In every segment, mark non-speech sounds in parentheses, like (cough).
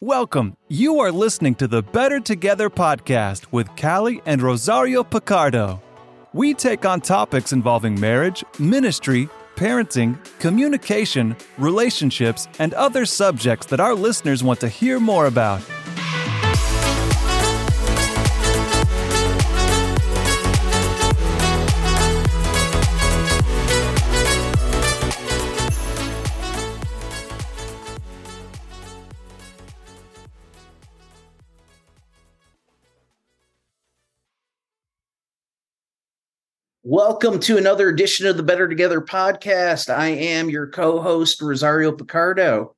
Welcome. You are listening to the Better Together podcast with Callie and Rosario Picardo. We take on topics involving marriage, ministry, parenting, communication, relationships, and other subjects that our listeners want to hear more about. Welcome to another edition of the Better Together podcast. I am your co host, Rosario Picardo.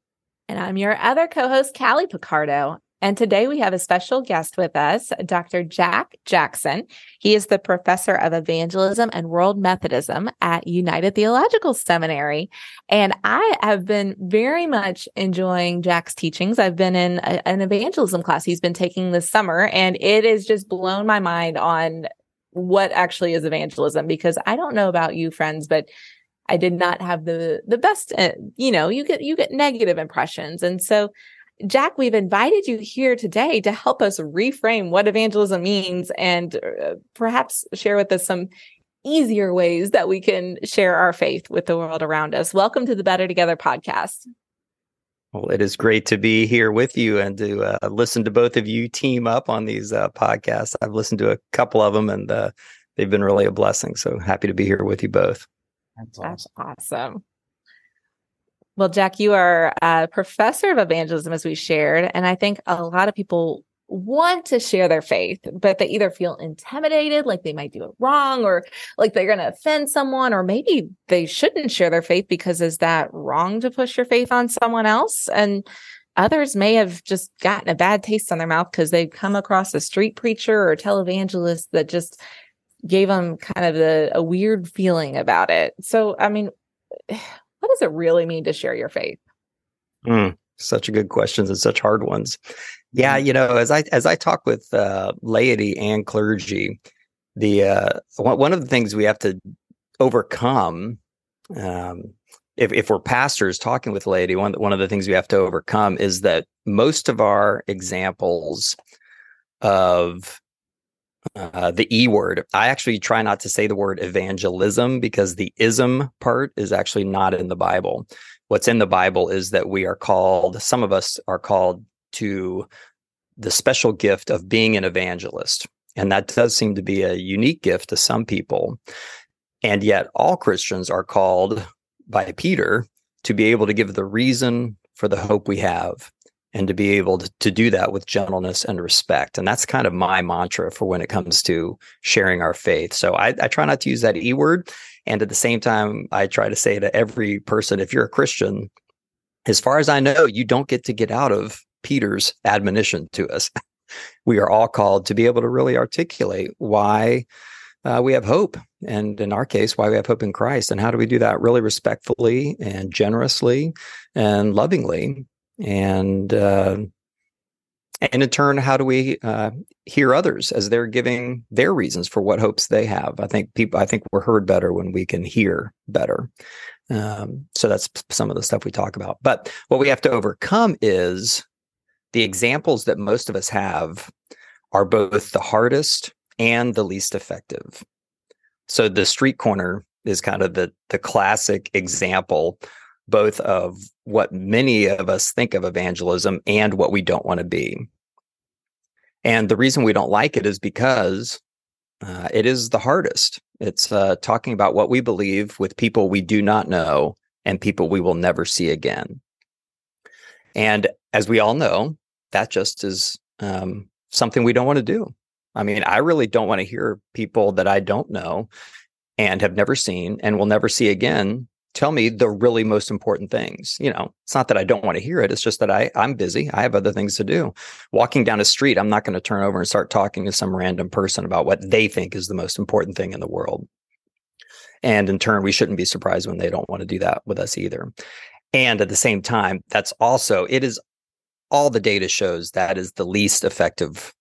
And I'm your other co host, Callie Picardo. And today we have a special guest with us, Dr. Jack Jackson. He is the professor of evangelism and world Methodism at United Theological Seminary. And I have been very much enjoying Jack's teachings. I've been in a, an evangelism class he's been taking this summer, and it has just blown my mind on what actually is evangelism because I don't know about you friends but I did not have the the best uh, you know you get you get negative impressions and so Jack we've invited you here today to help us reframe what evangelism means and uh, perhaps share with us some easier ways that we can share our faith with the world around us. Welcome to the Better Together podcast. Well, it is great to be here with you and to uh, listen to both of you team up on these uh, podcasts. I've listened to a couple of them and uh, they've been really a blessing. So happy to be here with you both. That's awesome. That's awesome. Well, Jack, you are a professor of evangelism, as we shared. And I think a lot of people want to share their faith, but they either feel intimidated, like they might do it wrong, or like they're going to offend someone, or maybe they shouldn't share their faith because is that wrong to push your faith on someone else? And others may have just gotten a bad taste on their mouth because they've come across a street preacher or televangelist that just gave them kind of a, weird feeling about it. So, I mean, (sighs) what does it really mean to share your faith? Mm, such a good questions and such hard ones. Yeah, you know, as I as I talk with uh, laity and clergy, the uh, one of the things we have to overcome, um, if if we're pastors talking with laity, one one of the things we have to overcome is that most of our examples of uh, the E word. I actually try not to say the word evangelism because the ism part is actually not in the Bible. What's in the Bible is that we are called, some of us are called to the special gift of being an evangelist. And that does seem to be a unique gift to some people. And yet, all Christians are called by Peter to be able to give the reason for the hope we have and to be able to, to do that with gentleness and respect. And that's kind of my mantra for when it comes to sharing our faith. So I, I try not to use that E word. And at the same time, I try to say to every person if you're a Christian, as far as I know, you don't get to get out of Peter's admonition to us. we are all called to be able to really articulate why uh, we have hope. And in our case, why we have hope in Christ. And how do we do that really respectfully and generously and lovingly? And, uh, and in turn, how do we uh, hear others as they're giving their reasons for what hopes they have? I think people, I think we're heard better when we can hear better. Um, so that's some of the stuff we talk about. But what we have to overcome is the examples that most of us have are both the hardest and the least effective. So the street corner is kind of the the classic example both of what many of us think of evangelism and what we don't want to be. And the reason we don't like it is because uh, it is the hardest. It's uh, talking about what we believe with people we do not know and people we will never see again. And as we all know, that just is um, something we don't want to do. I mean, I really don't want to hear people that I don't know and have never seen and will never see again tell me the really most important things. You know, it's not that I don't want to hear it. It's just that I I'm busy. I have other things to do. Walking down a street, I'm not going to turn over and start talking to some random person about what they think is the most important thing in the world. And in turn, we shouldn't be surprised when they don't want to do that with us either. And at the same time, that's also it is all the data shows that is the least effective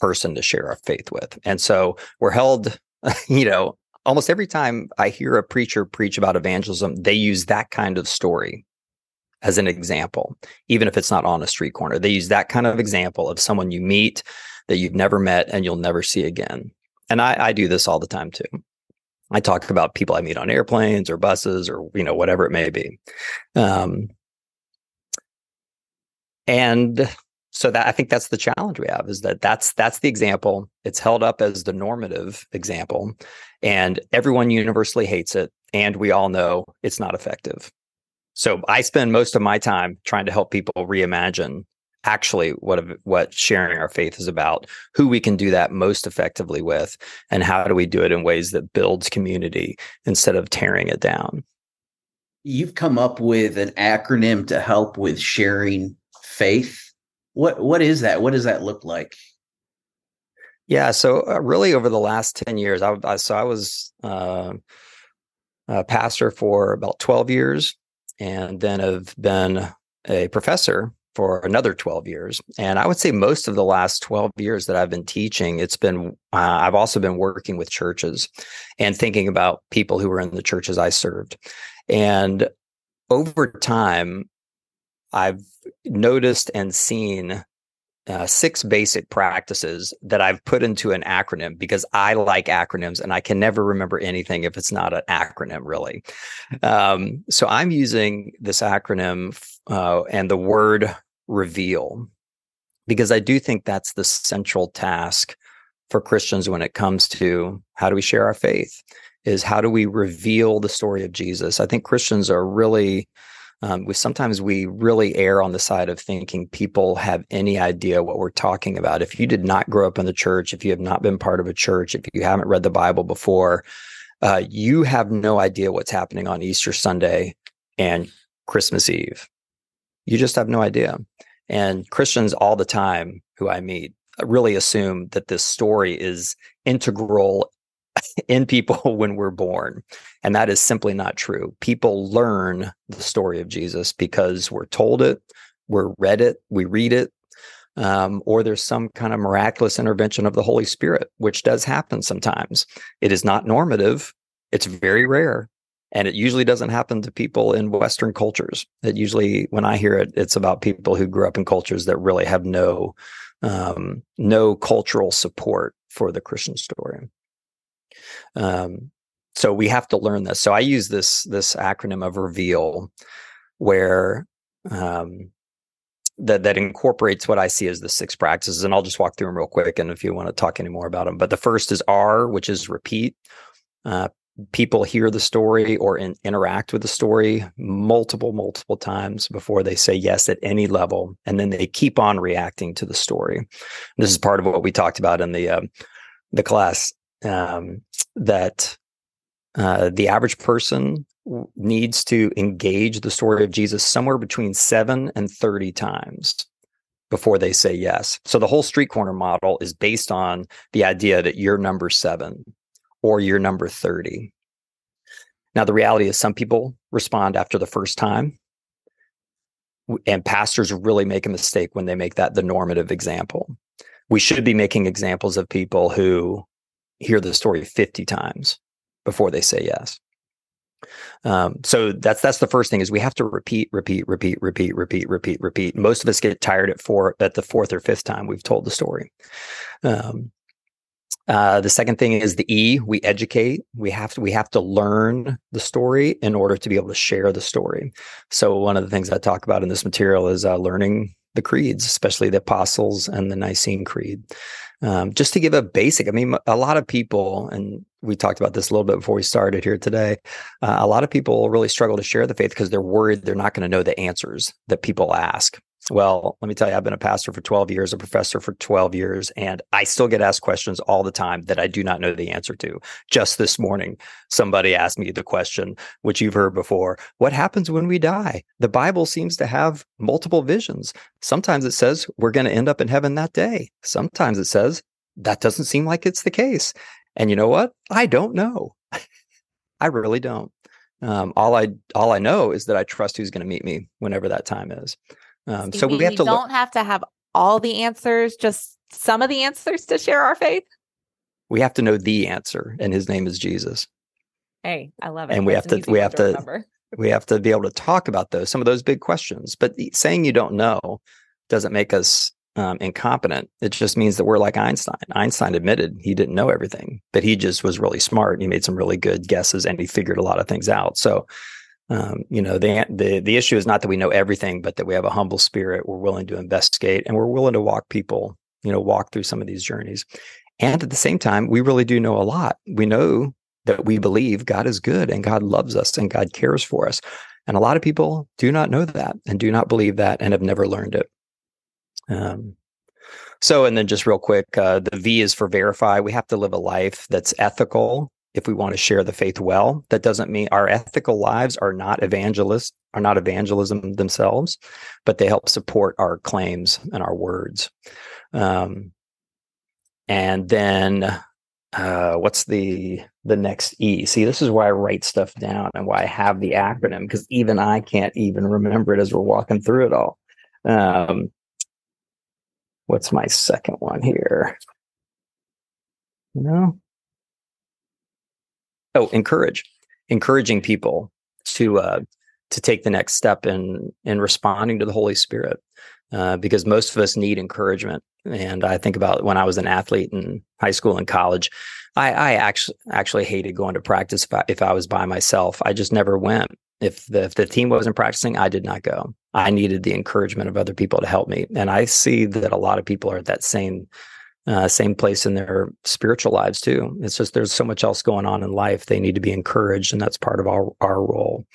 person to share our faith with. And so we're held, (laughs) you know, almost every time I hear a preacher preach about evangelism, they use that kind of story as an example, even if it's not on a street corner. They use that kind of example of someone you meet that you've never met and you'll never see again. And I, I do this all the time too. I talk about people I meet on airplanes or buses or you know whatever it may be. Um, and so that I think that's the challenge we have is that that's that's the example. It's held up as the normative example, and everyone universally hates it, and we all know it's not effective. So I spend most of my time trying to help people reimagine actually what what sharing our faith is about, who we can do that most effectively with, and how do we do it in ways that builds community instead of tearing it down. You've come up with an acronym to help with sharing faith. What what is that? What does that look like? Yeah, so uh, really over the last 10 years, I, I so I was uh, a pastor for about 12 years and then have been a professor for another 12 years. And I would say most of the last 12 years that I've been teaching, it's been, uh, I've also been working with churches and thinking about people who were in the churches I served. And over time, I've noticed and seen uh, six basic practices that I've put into an acronym because I like acronyms and I can never remember anything if it's not an acronym, really. Um, so I'm using this acronym uh, and the word reveal because I do think that's the central task for Christians when it comes to how do we share our faith is how do we reveal the story of Jesus. I think Christians are really um, we sometimes we really err on the side of thinking people have any idea what we're talking about. If you did not grow up in the church, if you have not been part of a church, if you haven't read the Bible before, uh, you have no idea what's happening on Easter Sunday and Christmas Eve. You just have no idea. And Christians all the time who I meet really assume that this story is integral (laughs) in people (laughs) when we're born. And that is simply not true. People learn the story of Jesus because we're told it, we're read it, we read it, um, or there's some kind of miraculous intervention of the Holy Spirit, which does happen sometimes. It is not normative, it's very rare. And it usually doesn't happen to people in Western cultures. It usually, when I hear it, it's about people who grew up in cultures that really have no um, no cultural support for the Christian story. Um, so we have to learn this. So I use this this acronym of reveal, where um, that that incorporates what I see as the six practices, and I'll just walk through them real quick. And if you want to talk any more about them, but the first is R, which is repeat. Uh, people hear the story or in, interact with the story multiple multiple times before they say yes at any level and then they keep on reacting to the story this is part of what we talked about in the uh, the class um, that uh, the average person needs to engage the story of Jesus somewhere between seven and 30 times before they say yes. So the whole street corner model is based on the idea that you're number seven or you're number 30. Now, the reality is some people respond after the first time. And pastors really make a mistake when they make that the normative example. We should be making examples of people who hear the story 50 times before they say yes. Um, so that's that's the first thing is we have to repeat, repeat, repeat, repeat, repeat, repeat, repeat. Most of us get tired at four at the fourth or fifth time we've told the story. Um, uh, the second thing is the E. We educate. We have to we have to learn the story in order to be able to share the story. So one of the things I talk about in this material is uh, learning the creeds, especially the Apostles and the Nicene Creed. Um, just to give a basic, I mean, a lot of people, and we talked about this a little bit before we started here today. Uh, a lot of people really struggle to share the faith because they're worried they're not going to know the answers that people ask. Well, let me tell you, I've been a pastor for 12 years, a professor for 12 years, and I still get asked questions all the time that I do not know the answer to. Just this morning, somebody asked me the question, which you've heard before What happens when we die? The Bible seems to have multiple visions. Sometimes it says we're going to end up in heaven that day. Sometimes it says that doesn't seem like it's the case. And you know what? I don't know. (laughs) I really don't. Um, all I all I know is that I trust who's going to meet me whenever that time is. Um, so we have to don't have to have all the answers, just some of the answers to share our faith. We have to know the answer, and His name is Jesus. Hey, I love it. And we have to we have to number. (laughs) We have to be able to talk about those, some of those big questions. But saying you don't know doesn't make us um, incompetent. It just means that we're like Einstein. Einstein admitted he didn't know everything, but he just was really smart. And he made some really good guesses and he figured a lot of things out. So, um, you know, the, the the issue is not that we know everything, but that we have a humble spirit. We're willing to investigate and we're willing to walk people, you know, walk through some of these journeys. And at the same time, we really do know a lot. We know that we believe God is good and God loves us and God cares for us. And a lot of people do not know that and do not believe that and have never learned it. Um, so, and then just real quick, uh, the V is for verify. We have to live a life that's ethical if we want to share the faith well. That doesn't mean our ethical lives are not evangelist, are not evangelism themselves, but they help support our claims and our words. Um, and then uh, what's the the next E? See, this is why I write stuff down and why I have the acronym because even I can't even remember it as we're walking through it all. Um, what's my second one here? No. Oh, encourage, encouraging people to uh, to take the next step in in responding to the Holy Spirit, uh, because most of us need encouragement. And I think about when I was an athlete in high school and college, I, I actually actually hated going to practice if I, if I was by myself. I just never went. If the if the team wasn't practicing, I did not go. I needed the encouragement of other people to help me. And I see that a lot of people are at that same uh, same place in their spiritual lives too. It's just there's so much else going on in life. They need to be encouraged, and that's part of our our role.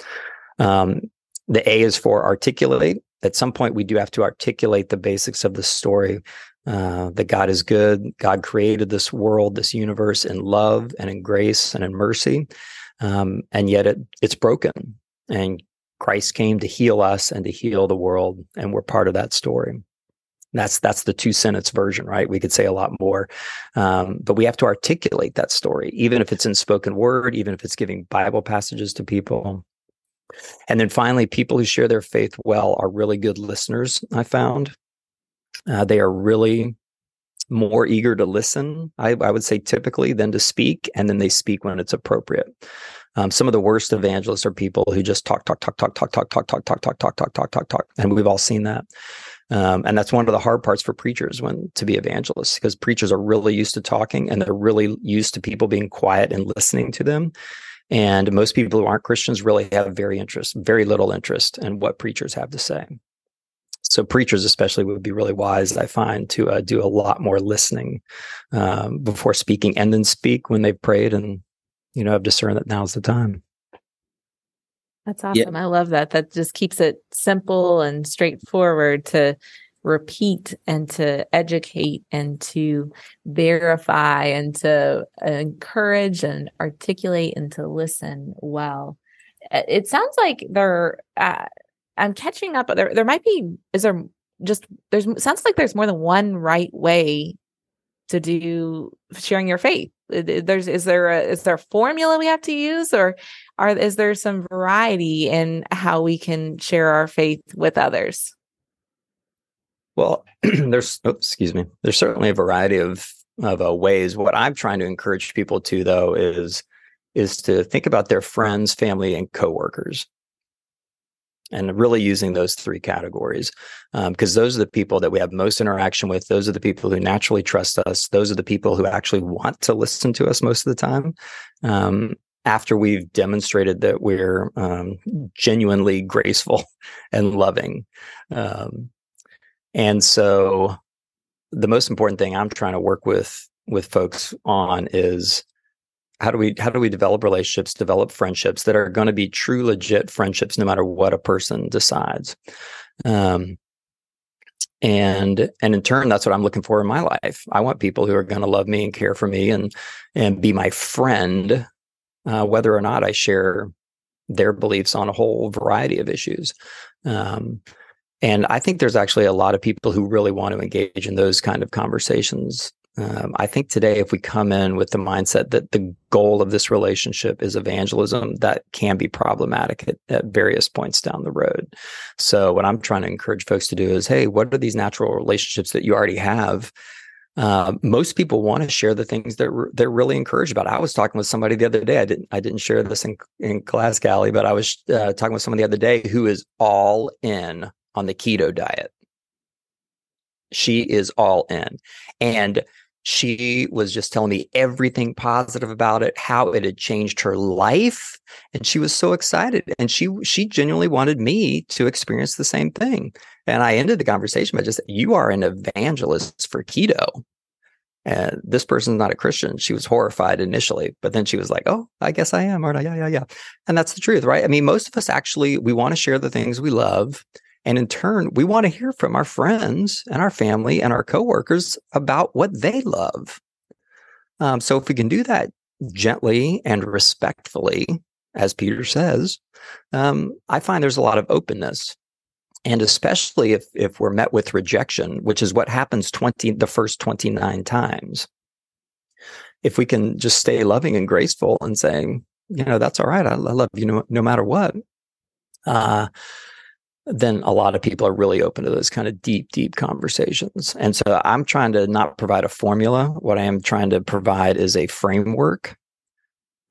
Um, the A is for articulate. At some point, we do have to articulate the basics of the story. Uh, that God is good. God created this world, this universe in love and in grace and in mercy, um, and yet it it's broken. And Christ came to heal us and to heal the world, and we're part of that story. That's that's the two sentence version, right? We could say a lot more, um, but we have to articulate that story, even if it's in spoken word, even if it's giving Bible passages to people. And then finally, people who share their faith well are really good listeners. I found uh, they are really more eager to listen. I, I would say typically than to speak, and then they speak when it's appropriate. Um, some of the worst evangelists are people who just talk, talk, talk, talk, talk, talk, talk, talk, talk, talk, talk, talk, talk, talk, talk, and we've all seen that. Um, and that's one of the hard parts for preachers when to be evangelists because preachers are really used to talking and they're really used to people being quiet and listening to them. And most people who aren't Christians really have very interest, very little interest in what preachers have to say. So preachers, especially, would be really wise, I find, to uh, do a lot more listening um, before speaking, and then speak when they've prayed and you know, have discerned that now's the time. That's awesome. Yeah. I love that. That just keeps it simple and straightforward to repeat and to educate and to verify and to encourage and articulate and to listen well. It sounds like there, uh, I'm catching up. There, there might be, is there just, there's, sounds like there's more than one right way to do sharing your faith? There's is there a is there a formula we have to use or are is there some variety in how we can share our faith with others? Well (clears throat) there's oh, excuse me. There's certainly a variety of of uh, ways. What i'm trying to encourage people to though is is to think about their friends family and coworkers and really using those three categories because um, those are the people that we have most interaction with. Those are the people who naturally trust us. Those are the people who actually want to listen to us most of the time um, after we've demonstrated that we're um, genuinely graceful (laughs) and loving um, and so the most important thing i'm trying to work with with folks on is how do we how do we develop relationships develop friendships that are going to be true legit friendships no matter what a person decides? Um, and and in turn that's what i'm looking for in my life. I want people who are going to love me and care for me and and be my friend uh, whether or not i share their beliefs on a whole variety of issues. Um, and i think there's actually a lot of people who really want to engage in those kind of conversations um, I think today, if we come in with the mindset that the goal of this relationship is evangelism, that can be problematic at, at, various points down the road. So, what I'm trying to encourage folks to do is hey, what are these natural relationships that you already have? uh, most people want to share the things that they're really encouraged about. I was talking with somebody the other day. I didn't I didn't share this in in class, Callie, but I was uh, talking with someone the other day who is all in on the keto diet. She is all in, and she was just telling me everything positive about it, how it had changed her life, and she was so excited. And she she genuinely wanted me to experience the same thing. And I ended the conversation by just, "You are an evangelist for keto." And this person's not a Christian. She was horrified initially, but then she was like, "Oh, I guess I am, aren't I? Yeah, yeah, yeah." And that's the truth, right? I mean, most of us actually we want to share the things we love and in turn, we want to hear from our friends and our family and our coworkers about what they love. Um, so if we can do that gently and respectfully, as Peter says, um, I find there's a lot of openness. And especially if if we're met with rejection, which is what happens 20 the first 29 times. If we can just stay loving and graceful and saying, you know, that's all right. I, I love you no, no matter what. Uh, then a lot of people are really open to those kind of deep, deep conversations. And so I'm trying to not provide a formula. What I am trying to provide is a framework.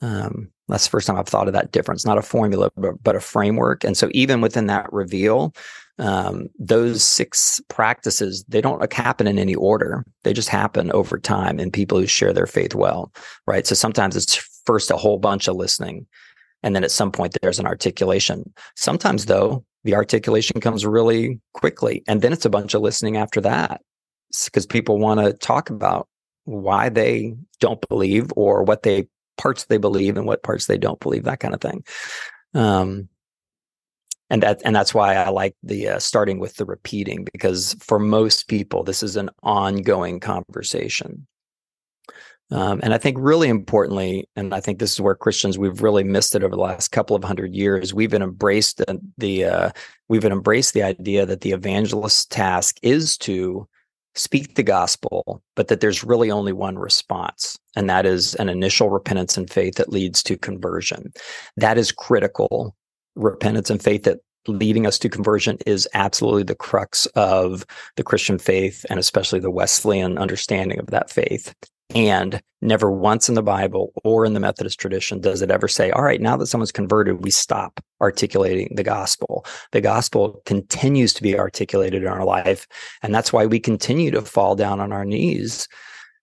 Um, that's the first time I've thought of that difference, not a formula, but, but a framework. And so even within that reveal, um, those six practices, they don't happen in any order. They just happen over time in people who share their faith well, right? So sometimes it's first a whole bunch of listening. And then at some point, there's an articulation. Sometimes, though, the articulation comes really quickly. And then it's a bunch of listening after that because people want to talk about why they don't believe or what they parts they believe and what parts they don't believe, that kind of thing. Um, and that and that's why I like the uh, starting with the repeating because for most people this is an ongoing conversation. Um, and I think really importantly, and I think this is where Christians we've really missed it over the last couple of hundred years. We've been embraced the, the uh, we've been embraced the idea that the evangelist's task is to speak the gospel, but that there's really only one response, and that is an initial repentance and faith that leads to conversion. That is critical. Repentance and faith that leading us to conversion is absolutely the crux of the Christian faith and especially the Wesleyan understanding of that faith. And never once in the Bible or in the Methodist tradition does it ever say, all right, now that someone's converted, we stop articulating the gospel. The gospel continues to be articulated in our life. And that's why we continue to fall down on our knees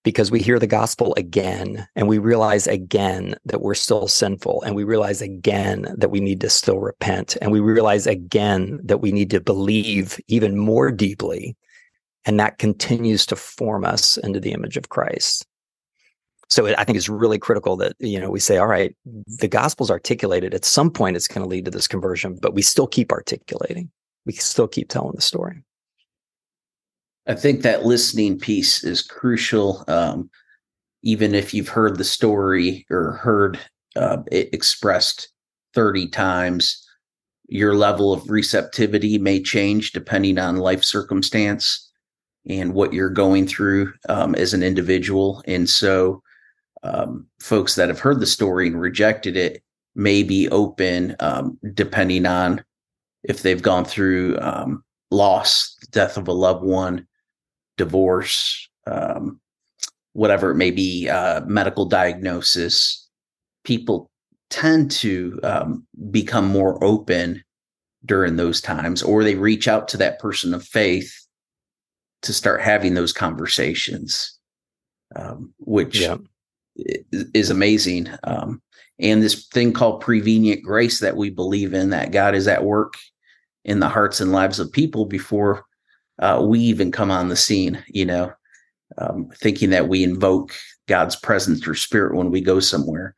because we hear the gospel again and we realize again that we're still sinful and we realize again that we need to still repent and we realize again that we need to believe even more deeply and that continues to form us into the image of Christ so I think it's really critical that you know we say, all right, the gospel's articulated. At some point, it's going to lead to this conversion, but we still keep articulating. We still keep telling the story. I think that listening piece is crucial. Um, even if you've heard the story or heard uh, it expressed 30 times, your level of receptivity may change depending on life circumstance and what you're going through um, as an individual. And so um, folks that have heard the story and rejected it may be open, um, depending on if they've gone through um, loss, death of a loved one, divorce, um, whatever it may be, uh, medical diagnosis. People tend to um, become more open during those times, or they reach out to that person of faith to start having those conversations, um, which yeah is amazing. Um, and this thing called prevenient grace that we believe in, that God is at work in the hearts and lives of people before uh, we even come on the scene, you know, um, thinking that we invoke God's presence or spirit when we go somewhere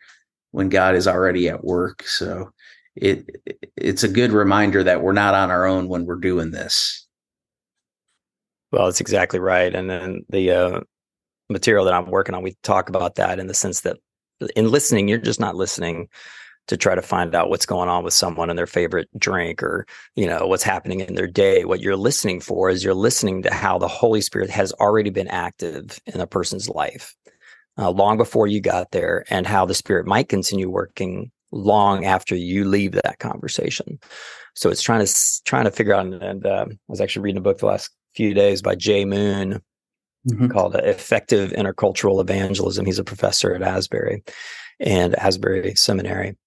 when God is already at work. So it it's a good reminder that we're not on our own when we're doing this. Well, that's exactly right. And then the uh, material that I'm working on, we talk about that in the sense that in listening, you're just not listening to try to find out what's going on with someone and their favorite drink or you know what's happening in their day. What you're listening for is you're listening to how the holy spirit has already been active in a person's life uh, long before you got there and how the spirit might continue working long after you leave that conversation. So it's trying to trying to figure out and, uh, i was actually reading a book the last few days by jay moon mm-hmm. called Effective Intercultural Evangelism. He's a professor at Asbury and Asbury Seminary.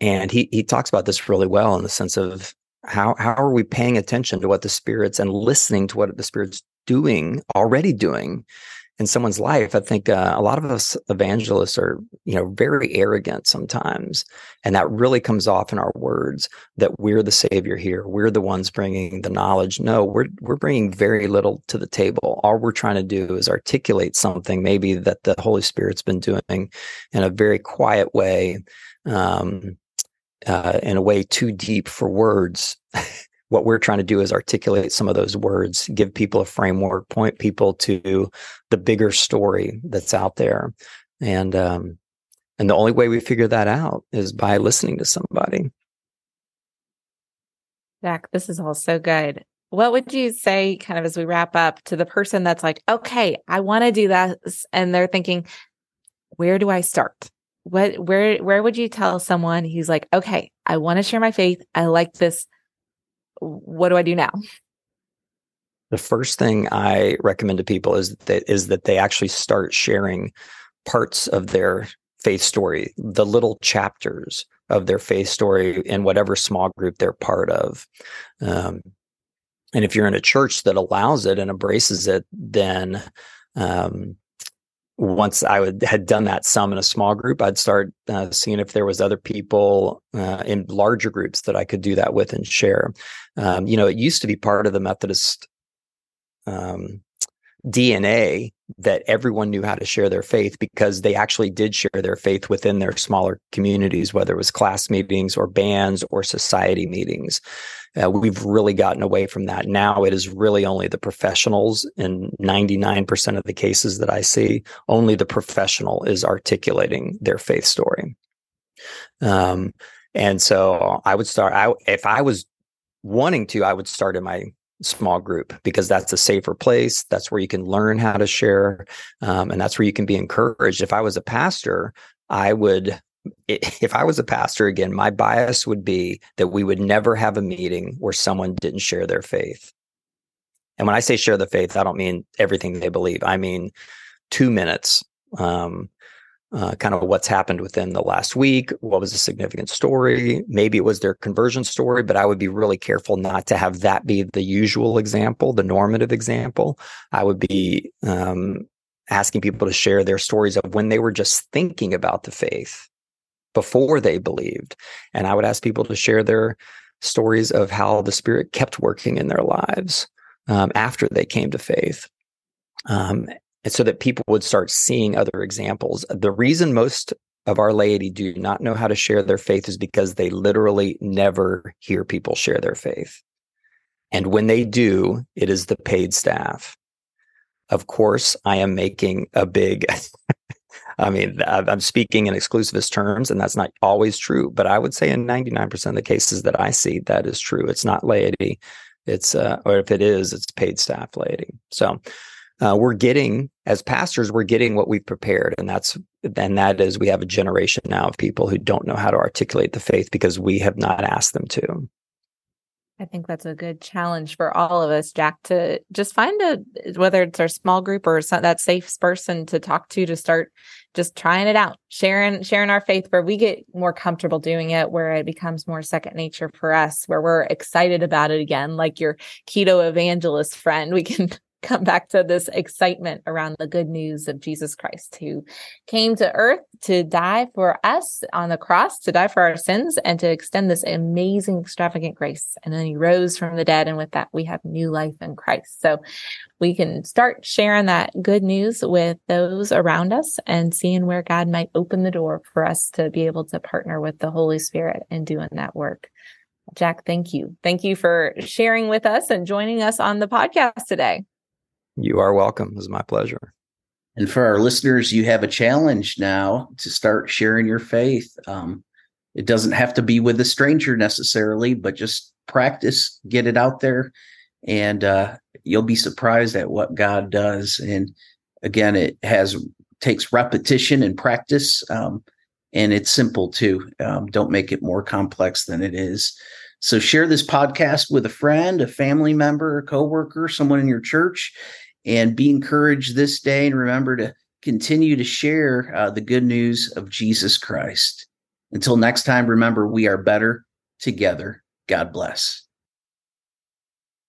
And he he talks about this really well in the sense of how how are we paying attention to what the spirits and listening to what the spirits doing already doing in someone's life i think uh, a lot of us evangelists are you know very arrogant sometimes and that really comes off in our words that we're the savior here we're the ones bringing the knowledge. No we're we're bringing very little to the table. All we're trying to do is articulate something maybe that the holy spirit's been doing in a very quiet way um, uh, in a way too deep for words (laughs) what we're trying to do is articulate some of those words, give people a framework, point people to the bigger story that's out there. And um, and the only way we figure that out is by listening to somebody. Jack, this is all so good. What would you say, kind of as we wrap up, to the person that's like, okay, I want to do this, and they're thinking, where do I start? What, where, where would you tell someone who's like, okay, I want to share my faith. I like this what do I do now? The first thing I recommend to people is that is that they actually start sharing parts of their faith story, the little chapters of their faith story in whatever small group they're part of. Um, and if you're in a church that allows it and embraces it, then um, once I would had done that some in a small group, I'd start uh, seeing if there was other people uh, in larger groups that I could do that with and share. Um, you know, it used to be part of the Methodist um, DNA that everyone knew how to share their faith because they actually did share their faith within their smaller communities, whether it was class meetings or bands or society meetings. Uh, we've really gotten away from that. Now it is really only the professionals in 99% of the cases that I see, only the professional is articulating their faith story. Um, and so I would start, I, if I was wanting to, I would start in my small group because that's a safer place. That's where you can learn how to share. Um, and that's where you can be encouraged. If I was a pastor, I would, (laughs) if I was a pastor again, my bias would be that we would never have a meeting where someone didn't share their faith. And when I say share the faith, I don't mean everything they believe. I mean two minutes. Um, uh, kind of what's happened within the last week. What was a significant story? Maybe it was their conversion story, but I would be really careful not to have that be the usual example, the normative example. I would be um, asking people to share their stories of when they were just thinking about the faith before they believed. And I would ask people to share their stories of how the Spirit kept working in their lives um, after they came to faith. Um, and so that people would start seeing other examples. The reason most of our laity do not know how to share their faith is because they literally never hear people share their faith. And when they do, it is the paid staff. Of course, I am making a big, (laughs) I mean, I'm speaking in exclusivist terms, and that's not always true, but I would say in 99% of the cases that I see, that is true. It's not laity. It's, uh, or if it is, it's paid staff laity. So, uh, we're getting as pastors we're getting what we've prepared and that's and that is we have a generation now of people who don't know how to articulate the faith because we have not asked them to I think that's a good challenge for all of us, Jack, to just find a whether it's our small group or some, that safe person to talk to to start just trying it out, sharing sharing our faith where we get more comfortable doing it, where it becomes more second nature for us, where we're excited about it again, like your keto evangelist friend. We can come back to this excitement around the good news of Jesus Christ, who came to earth to die for us on the cross, to die for our sins, and to extend this amazing, extravagant grace. And then he rose from the dead. And with that, we have new life in Christ. So we can start sharing that good news with those around us and seeing where God might open the door for us to be able to partner with the Holy Spirit in doing that work. Jack, thank you. Thank you for sharing with us and joining us on the podcast today. You are welcome. It was my pleasure. And for our listeners, you have a challenge now to start sharing your faith. Um, it doesn't have to be with a stranger necessarily, but just practice, get it out there, and uh, you'll be surprised at what God does. And again, it has takes repetition and practice, um, and it's simple too. Um, don't make it more complex than it is. So share this podcast with a friend, a family member, a coworker, someone in your church, and be encouraged this day. And remember to continue to share uh, the good news of Jesus Christ. Until next time, remember we are better together. God bless.